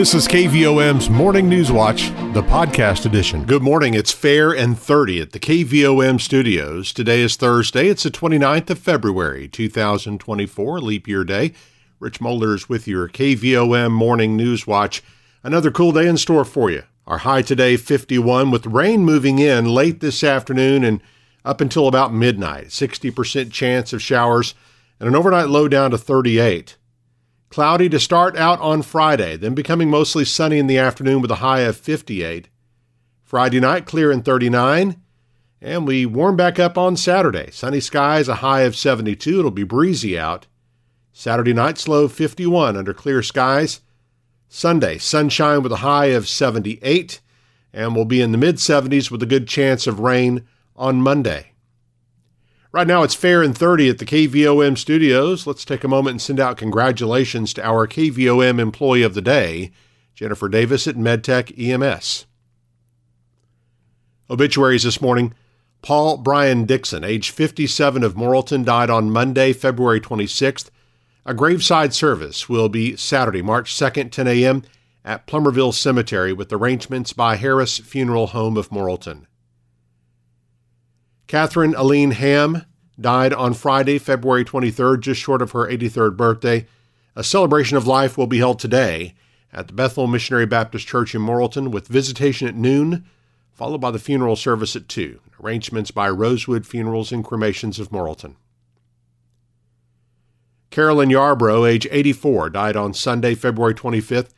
This is KVOM's Morning News Watch, the podcast edition. Good morning. It's fair and 30 at the KVOM studios. Today is Thursday. It's the 29th of February, 2024, leap year day. Rich Mollers with your KVOM Morning News Watch. Another cool day in store for you. Our high today, 51, with rain moving in late this afternoon and up until about midnight. 60% chance of showers and an overnight low down to 38. Cloudy to start out on Friday, then becoming mostly sunny in the afternoon with a high of 58. Friday night, clear and 39. And we warm back up on Saturday. Sunny skies, a high of 72. It'll be breezy out. Saturday night, low 51 under clear skies. Sunday, sunshine with a high of 78. And we'll be in the mid 70s with a good chance of rain on Monday. Right now it's fair and 30 at the KVOM studios. Let's take a moment and send out congratulations to our KVOM employee of the day, Jennifer Davis at MedTech EMS. Obituaries this morning. Paul Brian Dixon, age 57 of Morrilton, died on Monday, February 26th. A graveside service will be Saturday, March 2nd, 10 a.m. at Plumerville Cemetery with arrangements by Harris Funeral Home of Morrilton. Catherine Aline Ham died on Friday, February 23rd, just short of her 83rd birthday. A celebration of life will be held today at the Bethel Missionary Baptist Church in Morrilton with visitation at noon, followed by the funeral service at 2. Arrangements by Rosewood Funerals and Cremations of Morrilton. Carolyn Yarbrough, age 84, died on Sunday, February 25th.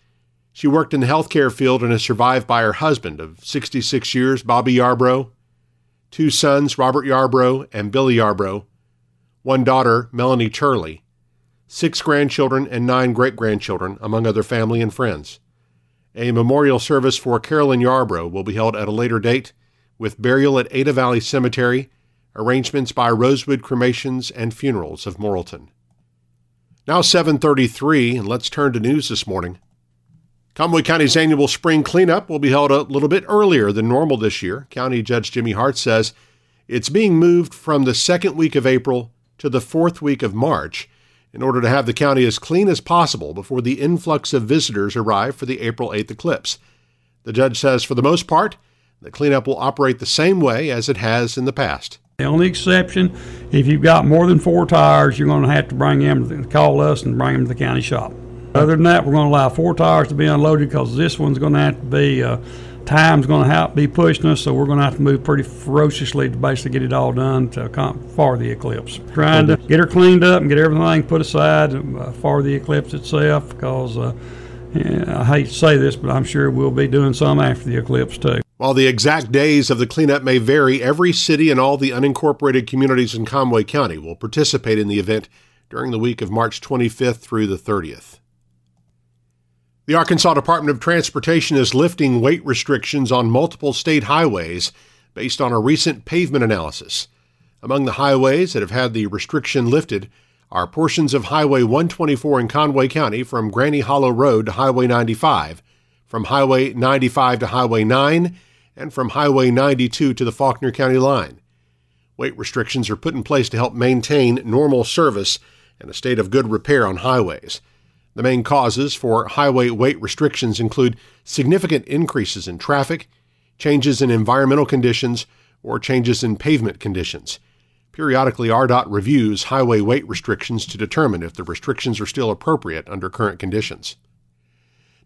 She worked in the healthcare field and is survived by her husband of 66 years, Bobby Yarbrough, two sons, Robert Yarbrough and Billy Yarbrough, one daughter, Melanie Turley, six grandchildren, and nine great grandchildren, among other family and friends. A memorial service for Carolyn Yarbrough will be held at a later date with burial at Ada Valley Cemetery, arrangements by Rosewood Cremations and Funerals of Morrilton. Now 7:33 and let's turn to news this morning. Conway County's annual spring cleanup will be held a little bit earlier than normal this year. County Judge Jimmy Hart says it's being moved from the second week of April to the fourth week of March in order to have the county as clean as possible before the influx of visitors arrive for the April 8th eclipse. The judge says for the most part, the cleanup will operate the same way as it has in the past. The only exception, if you've got more than four tires, you're going to have to bring them, call us and bring them to the county shop. Other than that, we're going to allow four tires to be unloaded because this one's going to have to be, uh, time's going to have, be pushing us, so we're going to have to move pretty ferociously to basically get it all done to for the eclipse. Trying to get her cleaned up and get everything put aside uh, for the eclipse itself because uh, I hate to say this, but I'm sure we'll be doing some after the eclipse too. While the exact days of the cleanup may vary, every city and all the unincorporated communities in Conway County will participate in the event during the week of March 25th through the 30th. The Arkansas Department of Transportation is lifting weight restrictions on multiple state highways based on a recent pavement analysis. Among the highways that have had the restriction lifted are portions of Highway 124 in Conway County from Granny Hollow Road to Highway 95, from Highway 95 to Highway 9, and from Highway 92 to the Faulkner County line. Weight restrictions are put in place to help maintain normal service and a state of good repair on highways. The main causes for highway weight restrictions include significant increases in traffic, changes in environmental conditions, or changes in pavement conditions. Periodically, ARDOT reviews highway weight restrictions to determine if the restrictions are still appropriate under current conditions.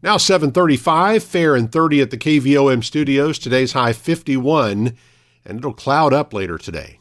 Now 735, fair and 30 at the KVOM studios. Today's high 51, and it'll cloud up later today.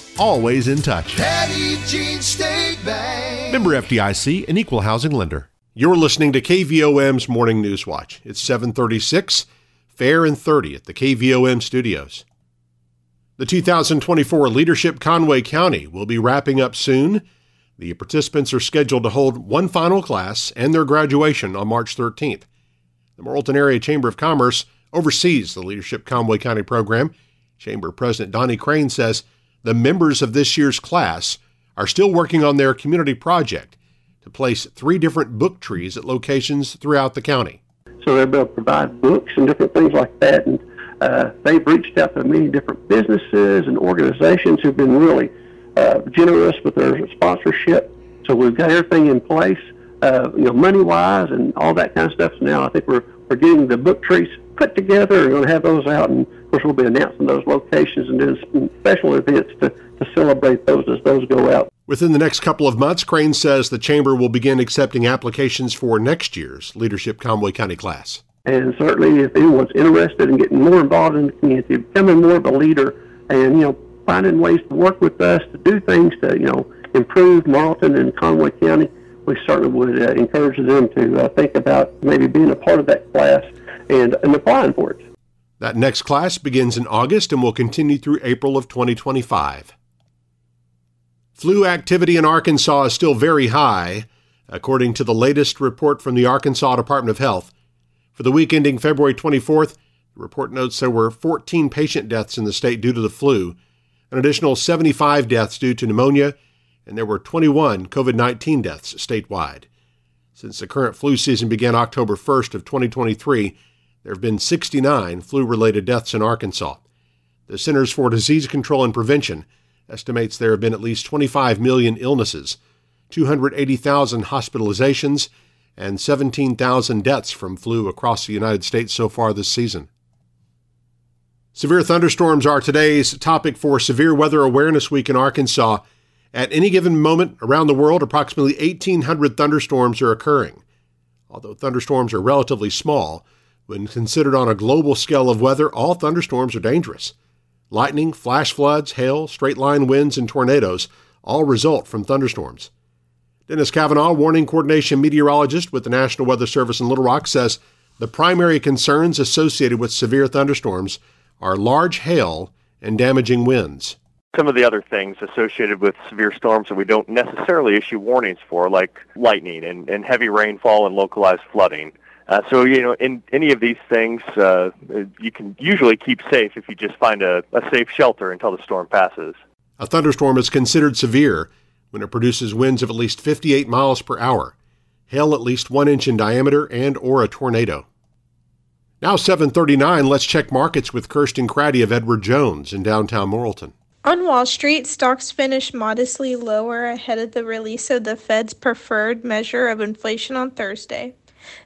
always in touch. Petit Jean State Bank. Member FDIC, an equal housing lender. You're listening to KVOM's Morning News Watch. It's 736, fair and 30 at the KVOM studios. The 2024 Leadership Conway County will be wrapping up soon. The participants are scheduled to hold one final class and their graduation on March 13th. The Morrilton Area Chamber of Commerce oversees the Leadership Conway County program. Chamber President Donnie Crane says the members of this year's class are still working on their community project to place three different book trees at locations throughout the county. So they're able to provide books and different things like that. And uh, they've reached out to many different businesses and organizations who've been really uh, generous with their sponsorship. So we've got everything in place, uh, you know, money wise and all that kind of stuff. So now I think we're, we're getting the book trees put together and going to have those out. And of course, we'll be announcing those locations and doing special events to, to celebrate those as those go out. Within the next couple of months, Crane says the Chamber will begin accepting applications for next year's Leadership Conway County class. And certainly, if anyone's interested in getting more involved in the community, becoming more of a leader, and you know, finding ways to work with us to do things to you know improve Morrilton and Conway County, we certainly would uh, encourage them to uh, think about maybe being a part of that class and, and applying for it. That next class begins in August and will continue through April of 2025. Flu activity in Arkansas is still very high, according to the latest report from the Arkansas Department of Health. For the week ending February 24th, the report notes there were 14 patient deaths in the state due to the flu, an additional 75 deaths due to pneumonia, and there were 21 COVID 19 deaths statewide. Since the current flu season began October 1st of 2023, there have been 69 flu-related deaths in Arkansas. The Centers for Disease Control and Prevention estimates there have been at least 25 million illnesses, 280,000 hospitalizations, and 17,000 deaths from flu across the United States so far this season. Severe thunderstorms are today's topic for Severe Weather Awareness Week in Arkansas. At any given moment around the world, approximately 1,800 thunderstorms are occurring. Although thunderstorms are relatively small, when considered on a global scale of weather, all thunderstorms are dangerous. Lightning, flash floods, hail, straight line winds, and tornadoes all result from thunderstorms. Dennis Cavanaugh, warning coordination meteorologist with the National Weather Service in Little Rock, says the primary concerns associated with severe thunderstorms are large hail and damaging winds. Some of the other things associated with severe storms that we don't necessarily issue warnings for, like lightning and, and heavy rainfall and localized flooding. Uh, so you know, in any of these things, uh, you can usually keep safe if you just find a, a safe shelter until the storm passes. A thunderstorm is considered severe when it produces winds of at least 58 miles per hour, hail at least one inch in diameter, and or a tornado. Now 7:39. Let's check markets with Kirsten Craddy of Edward Jones in downtown Morrilton. On Wall Street, stocks finished modestly lower ahead of the release of the Fed's preferred measure of inflation on Thursday.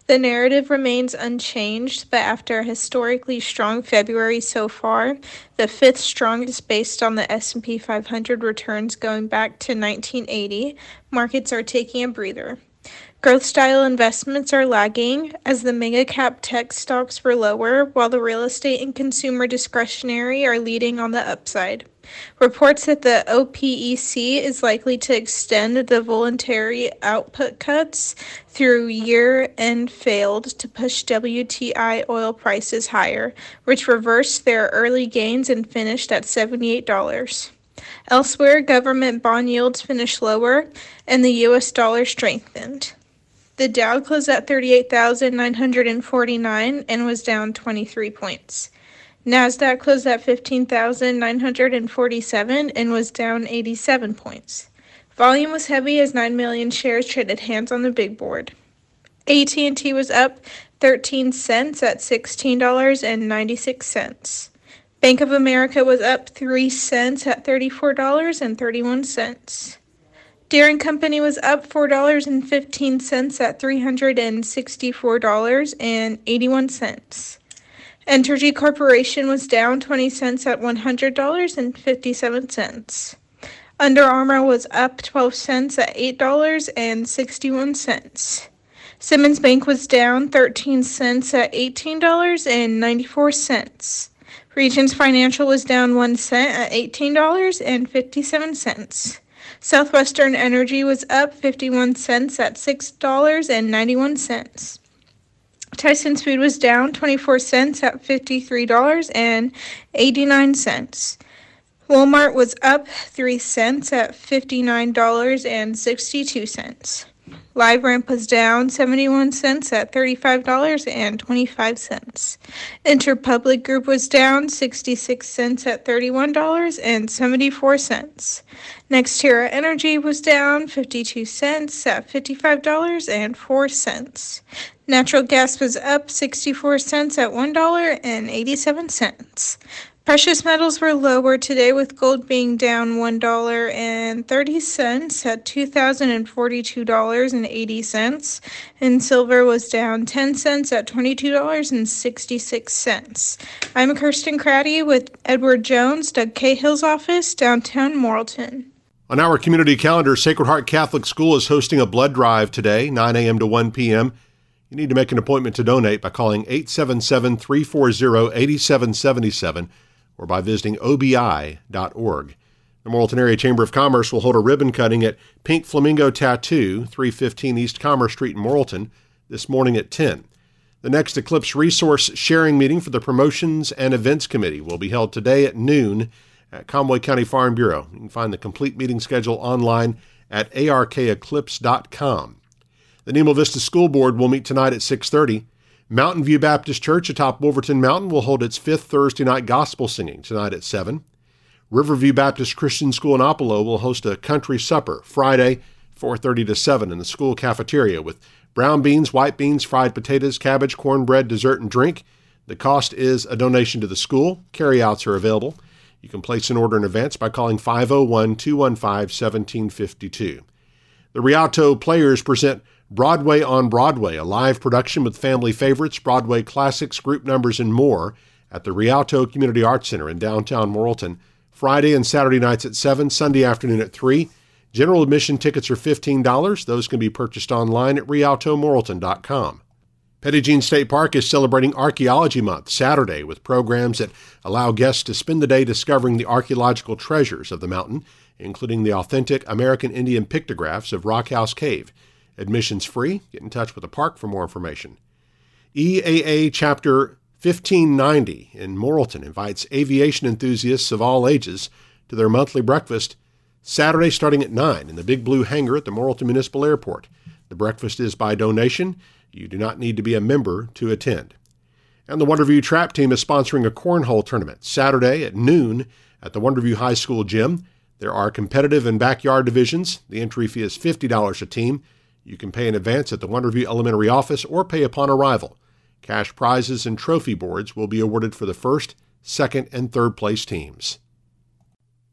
The narrative remains unchanged, but after a historically strong February so far, the fifth strongest based on the S&P 500 returns going back to 1980, markets are taking a breather. Growth style investments are lagging as the mega cap tech stocks were lower, while the real estate and consumer discretionary are leading on the upside. Reports that the OPEC is likely to extend the voluntary output cuts through year end failed to push WTI oil prices higher, which reversed their early gains and finished at $78. Elsewhere, government bond yields finished lower and the US dollar strengthened. The Dow closed at 38,949 and was down 23 points. Nasdaq closed at 15,947 and was down 87 points. Volume was heavy as 9 million shares traded hands on the big board. AT&T was up 13 cents at $16.96. Bank of America was up 3 cents at $34.31. Deere & Company was up $4.15 at $364.81. Entergy Corporation was down 20 cents at $100.57. Under Armour was up 12 cents at $8.61. Simmons Bank was down 13 cents at $18.94. Regions Financial was down 1 cent at $18.57. Southwestern Energy was up 51 cents at $6.91. Tyson's Food was down 24 cents at $53.89. Walmart was up 3 cents at $59.62. LiveRamp was down 71 cents at $35.25. Interpublic Group was down 66 cents at $31.74. NextEra Energy was down 52 cents at $55.04. Natural gas was up 64 cents at $1.87. Precious metals were lower today, with gold being down $1.30 at $2,042.80, and silver was down 10 cents at $22.66. I'm Kirsten Craddy with Edward Jones, Doug Cahill's office, downtown Morrilton. On our community calendar, Sacred Heart Catholic School is hosting a blood drive today, 9 a.m. to 1 p.m. You need to make an appointment to donate by calling 877 340 8777 or by visiting obi.org. The Morrilton Area Chamber of Commerce will hold a ribbon cutting at Pink Flamingo Tattoo, 315 East Commerce Street in Morrilton, this morning at 10. The next Eclipse Resource Sharing meeting for the Promotions and Events Committee will be held today at noon at Conway County Farm Bureau. You can find the complete meeting schedule online at arkeclipse.com. The Nemo Vista School Board will meet tonight at 6:30 Mountain View Baptist Church atop Wolverton Mountain will hold its fifth Thursday night gospel singing tonight at 7. Riverview Baptist Christian School in Oppelo will host a country supper Friday, 4:30 to 7 in the school cafeteria with brown beans, white beans, fried potatoes, cabbage, cornbread, dessert, and drink. The cost is a donation to the school. Carryouts are available. You can place an order in advance by calling 501 215 1752. The Rialto Players present Broadway on Broadway, a live production with family favorites, Broadway classics, group numbers, and more at the Rialto Community Arts Center in downtown Morrilton, Friday and Saturday nights at 7, Sunday afternoon at 3. General admission tickets are $15. Those can be purchased online at rialtomorrilton.com. Jean State Park is celebrating Archaeology Month Saturday with programs that allow guests to spend the day discovering the archaeological treasures of the mountain, including the authentic American Indian pictographs of Rockhouse Cave. Admissions free. Get in touch with the park for more information. EAA Chapter 1590 in Morrilton invites aviation enthusiasts of all ages to their monthly breakfast Saturday starting at 9 in the Big Blue Hangar at the Morrilton Municipal Airport. The breakfast is by donation. You do not need to be a member to attend. And the Wonderview Trap Team is sponsoring a cornhole tournament Saturday at noon at the Wonderview High School gym. There are competitive and backyard divisions. The entry fee is $50 a team. You can pay in advance at the Wonderview Elementary office or pay upon arrival. Cash prizes and trophy boards will be awarded for the first, second, and third place teams.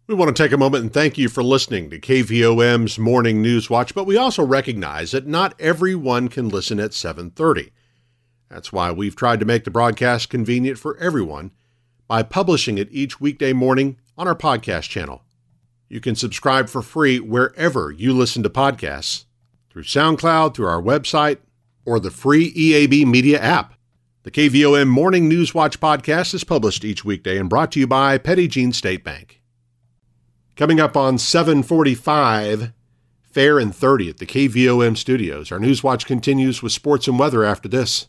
We want to take a moment and thank you for listening to KVOM's Morning News Watch, but we also recognize that not everyone can listen at 7:30. That's why we've tried to make the broadcast convenient for everyone by publishing it each weekday morning on our podcast channel. You can subscribe for free wherever you listen to podcasts through SoundCloud, through our website, or the free EAB Media app. The KVOM Morning News Watch podcast is published each weekday and brought to you by Petit Jean State Bank. Coming up on 745, Fair and 30 at the KVOM studios. Our News Watch continues with sports and weather after this.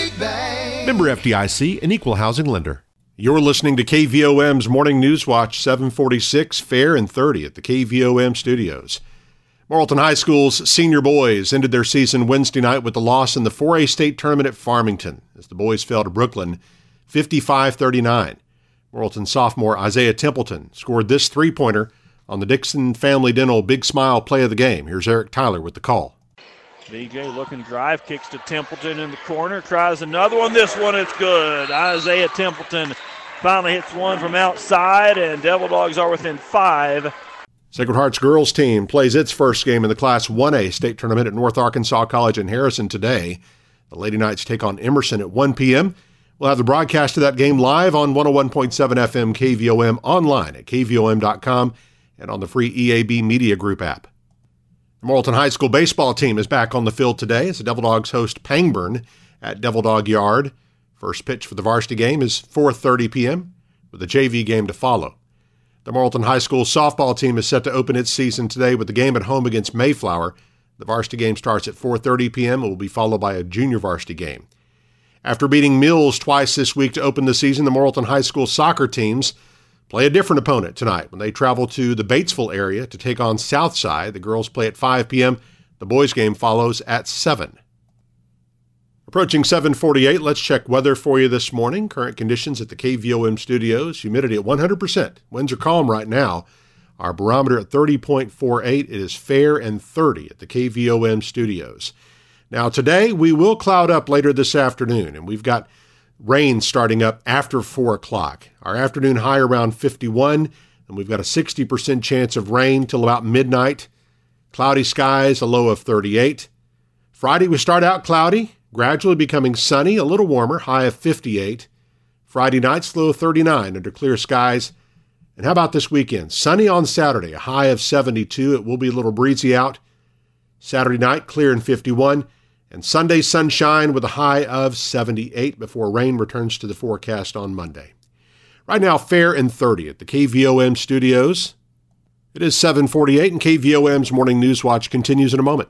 Bank. Member FDIC, an equal housing lender. You're listening to KVOM's Morning News Watch 746, Fair and 30 at the KVOM studios. Morrilton High School's senior boys ended their season Wednesday night with a loss in the 4A state tournament at Farmington as the boys fell to Brookland 55 39. Morrilton sophomore Isaiah Templeton scored this three pointer on the Dixon Family Dental Big Smile play of the game. Here's Eric Tyler with the call. VJ looking drive, kicks to Templeton in the corner, tries another one. This one it's good. Isaiah Templeton finally hits one from outside, and Devil Dogs are within five. Sacred Heart's girls team plays its first game in the Class 1A state tournament at North Arkansas College in Harrison today. The Lady Knights take on Emerson at 1 p.m. We'll have the broadcast of that game live on 101.7 FM KVOM online at kvom.com and on the free EAB Media Group app. The Morrilton High School baseball team is back on the field today as the Devil Dogs host Pangburn at Devil Dog Yard. First pitch for the varsity game is 4:30 p.m. with a JV game to follow. The Morrilton High School softball team is set to open its season today with the game at home against Mayflower. The varsity game starts at 4:30 p.m. and will be followed by a junior varsity game. After beating Mills twice this week to open the season, the Morrilton High School soccer teams play a different opponent tonight when they travel to the Batesville area to take on Southside. The girls play at 5 p.m. The boys game follows at 7. Approaching 748, let's check weather for you this morning. Current conditions at the KVOM studios, humidity at 100%. Winds are calm right now. Our barometer at 30.48. It is fair and 30 at the KVOM studios. Now, today we will cloud up later this afternoon, and we've got rain starting up after 4 o'clock. Our afternoon high around 51, and we've got a 60% chance of rain till about midnight. Cloudy skies, a low of 38. Friday we start out cloudy, gradually becoming sunny, a little warmer, high of 58. Friday nights, low of 39 under clear skies. And how about this weekend? Sunny on Saturday, a high of 72. It will be a little breezy out. Saturday night, clear and 51. And Sunday, sunshine with a high of 78 before rain returns to the forecast on Monday. Right now, fair and 30 at the KVOM studios. It is 748 and KVOM's Morning News Watch continues in a moment.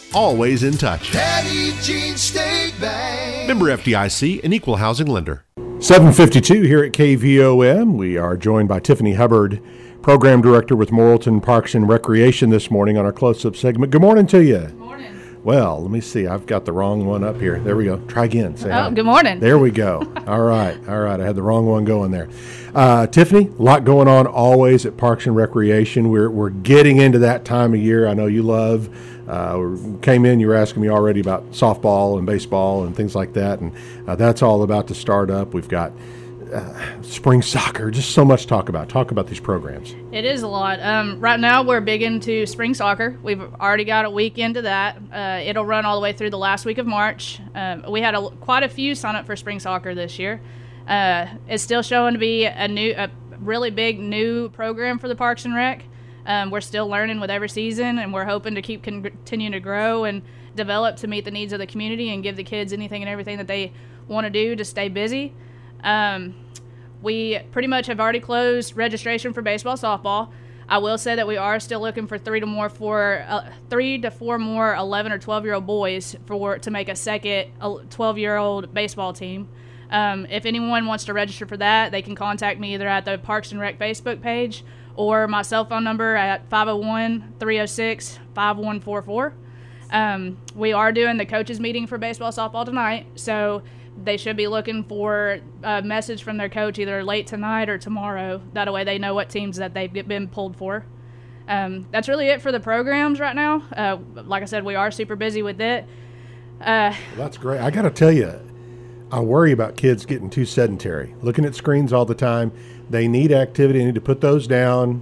always in touch. Petit Jean State Bank. Member FDIC, an equal housing lender. 752 here at KVOM. We are joined by Tiffany Hubbard, Program Director with Morrilton Parks and Recreation this morning on our close up segment. Good morning to you. Well, let me see. I've got the wrong one up here. There we go. Try again. Say Oh, hi. good morning. There we go. all right. All right. I had the wrong one going there. Uh, Tiffany, a lot going on always at Parks and Recreation. We're, we're getting into that time of year. I know you love. Uh, came in, you were asking me already about softball and baseball and things like that. And uh, that's all about to start up. We've got uh, spring soccer, just so much talk about. Talk about these programs. It is a lot. Um, right now, we're big into spring soccer. We've already got a week into that. Uh, it'll run all the way through the last week of March. Um, we had a, quite a few sign up for spring soccer this year. Uh, it's still showing to be a new, a really big new program for the Parks and Rec. Um, we're still learning with every season, and we're hoping to keep con- continuing to grow and develop to meet the needs of the community and give the kids anything and everything that they want to do to stay busy. Um, we pretty much have already closed registration for baseball, softball. I will say that we are still looking for three to more for uh, three to four more 11 or 12 year old boys for to make a second 12 year old baseball team. Um, if anyone wants to register for that, they can contact me either at the Parks and Rec Facebook page or my cell phone number at 501 306 5144. Um, we are doing the coaches meeting for baseball softball tonight, so they should be looking for a message from their coach either late tonight or tomorrow. That way they know what teams that they've been pulled for. Um, that's really it for the programs right now. Uh, like I said, we are super busy with it. Uh, Well, that's great. I got to tell you, I worry about kids getting too sedentary, looking at screens all the time. They need activity. They need to put those down,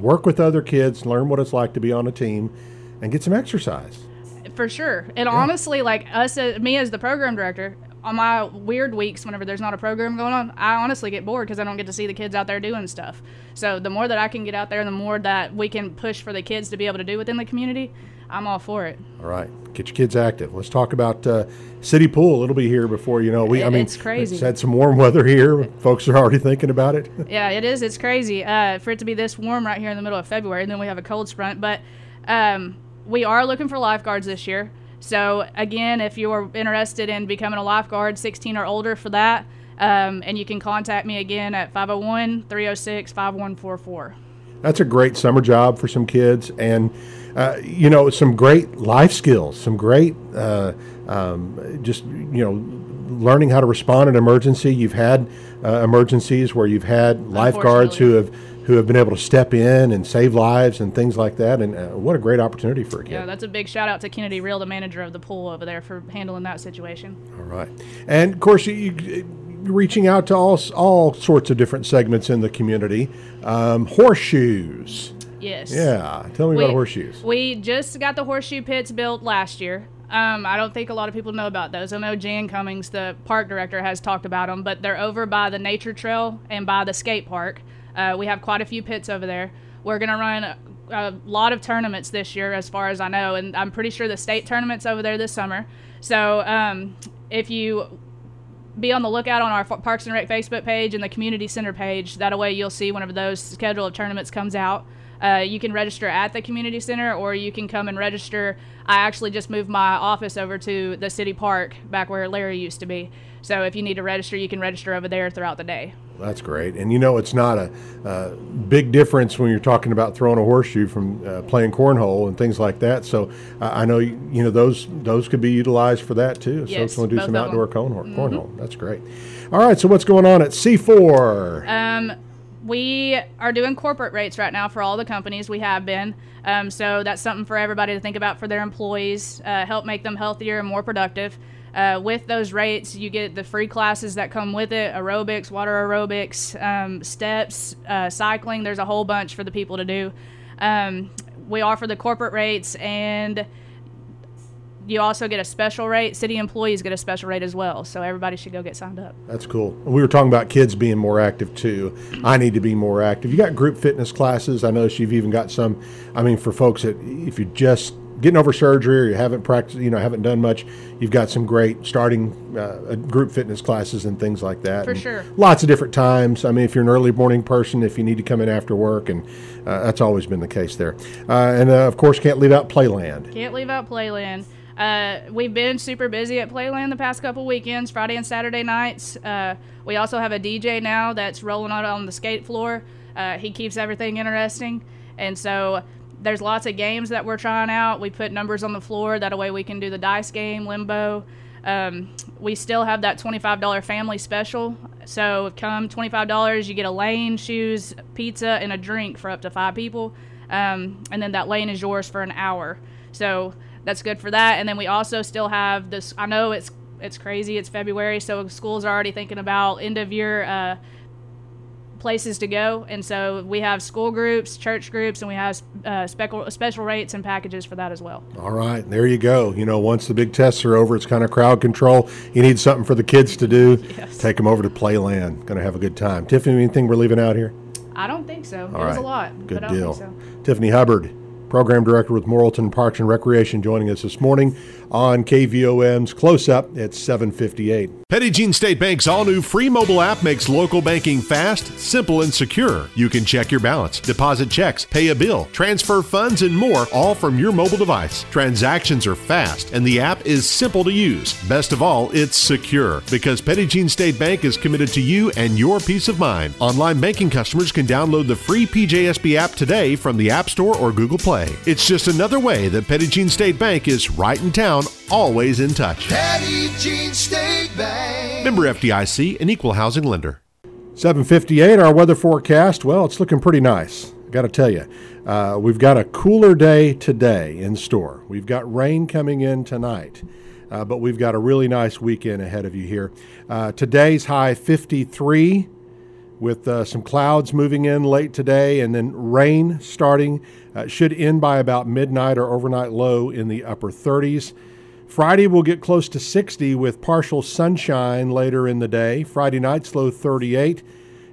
work with other kids, learn what it's like to be on a team, and get some exercise. for sure. And honestly, like us, uh, me as the program director, on my weird weeks, whenever there's not a program going on, I honestly get bored because I don't get to see the kids out there doing stuff. So the more that I can get out there, the more that we can push for the kids to be able to do within the community, I'm all for it. All right, get your kids active. Let's talk about uh, City Pool. It'll be here before you know. We, I mean, it's crazy. It's had some warm weather here. Folks are already thinking about it. yeah, it is. It's crazy uh, for it to be this warm right here in the middle of February, and then we have a cold front. But um, we are looking for lifeguards this year. So again, if you're interested in becoming a lifeguard, 16 or older for that, um, and you can contact me again at 501-306-5144. That's a great summer job for some kids, and uh, you know, some great life skills, some great, uh, um, just you know, learning how to respond in emergency. You've had uh, emergencies where you've had lifeguards who have who have been able to step in and save lives and things like that. And uh, what a great opportunity for a kid. Yeah, that's a big shout out to Kennedy Real, the manager of the pool over there, for handling that situation. All right, and of course you. you reaching out to all all sorts of different segments in the community. Um, horseshoes. Yes. Yeah. Tell me we, about horseshoes. We just got the horseshoe pits built last year. Um, I don't think a lot of people know about those. I know Jan Cummings, the park director, has talked about them, but they're over by the nature trail and by the skate park. Uh, we have quite a few pits over there. We're going to run a, a, lot of tournaments this year, as far as I know, and I'm pretty sure the state tournament's over there this summer. So um, if you be on the lookout on our Parks and Rec Facebook page and the community center page, that way you'll see whenever those schedule of tournaments comes out. Uh, you can register at the community center or you can come and register. I actually just moved my office over to the city park back where Larry used to be. So if you need to register, you can register over there throughout the day. That's great. And you know, it's not a, a big difference when you're talking about throwing a horseshoe from uh, playing cornhole and things like that. So uh, I know, you know, those those could be utilized for that too. Yes, so if you want to do some outdoor cornhole, mm-hmm. cornhole, that's great. All right. So what's going on at C4? Um, we are doing corporate rates right now for all the companies we have been. Um, so that's something for everybody to think about for their employees, uh, help make them healthier and more productive. Uh, with those rates, you get the free classes that come with it aerobics, water aerobics, um, steps, uh, cycling. There's a whole bunch for the people to do. Um, we offer the corporate rates and you also get a special rate. City employees get a special rate as well. So everybody should go get signed up. That's cool. We were talking about kids being more active too. I need to be more active. You got group fitness classes. I notice you've even got some. I mean, for folks that if you're just getting over surgery or you haven't practiced, you know, haven't done much, you've got some great starting uh, group fitness classes and things like that. For and sure. Lots of different times. I mean, if you're an early morning person, if you need to come in after work, and uh, that's always been the case there. Uh, and uh, of course, can't leave out Playland. Can't leave out Playland. Uh, we've been super busy at Playland the past couple weekends, Friday and Saturday nights. Uh, we also have a DJ now that's rolling out on the skate floor. Uh, he keeps everything interesting, and so there's lots of games that we're trying out. We put numbers on the floor that way we can do the dice game, limbo. Um, we still have that $25 family special. So come $25, you get a lane, shoes, pizza, and a drink for up to five people. Um, and then that lane is yours for an hour. So that's good for that. And then we also still have this. I know it's it's crazy. It's February, so schools are already thinking about end of year uh, places to go. And so we have school groups, church groups, and we have uh, special special rates and packages for that as well. All right, there you go. You know, once the big tests are over, it's kind of crowd control. You need something for the kids to do. Yes. Take them over to Playland. Going to have a good time. Tiffany, anything we're leaving out here? I don't think so. All it was a lot. Good but I don't deal. think so. Tiffany Hubbard, Program Director with Morrilton Parks and Recreation, joining us this morning on KVOM's Close Up at 758. Petit Jean State Bank's all new free mobile app makes local banking fast, simple, and secure. You can check your balance, deposit checks, pay a bill, transfer funds, and more, all from your mobile device. Transactions are fast, and the app is simple to use. Best of all, it's secure because Petit Jean State Bank is committed to you and your peace of mind. Online banking customers can download the free PJSB app today from the App Store or Google Play. It's just another way that Petit Jean State Bank is right in town, always in touch. Petit Jean State Bank. Member FDIC, an equal housing lender. 758, our weather forecast. Well, it's looking pretty nice. I got to tell you, uh, we've got a cooler day today in store. We've got rain coming in tonight, uh, but we've got a really nice weekend ahead of you here. Uh, today's high 53 with uh, some clouds moving in late today and then rain starting. Uh, should end by about midnight or overnight low in the upper 30s. Friday will get close to 60 with partial sunshine later in the day. Friday night's low 38.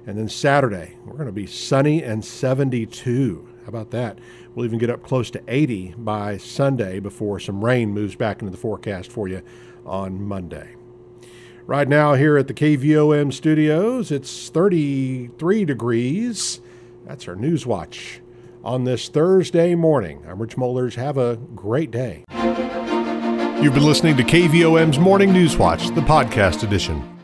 And then Saturday, we're going to be sunny and 72. How about that? We'll even get up close to 80 by Sunday before some rain moves back into the forecast for you on Monday. Right now, here at the KVOM studios, it's 33 degrees. That's our News Watch on this Thursday morning. I'm Rich Molders. Have a great day. You've been listening to KVOM's Morning News Watch, the podcast edition.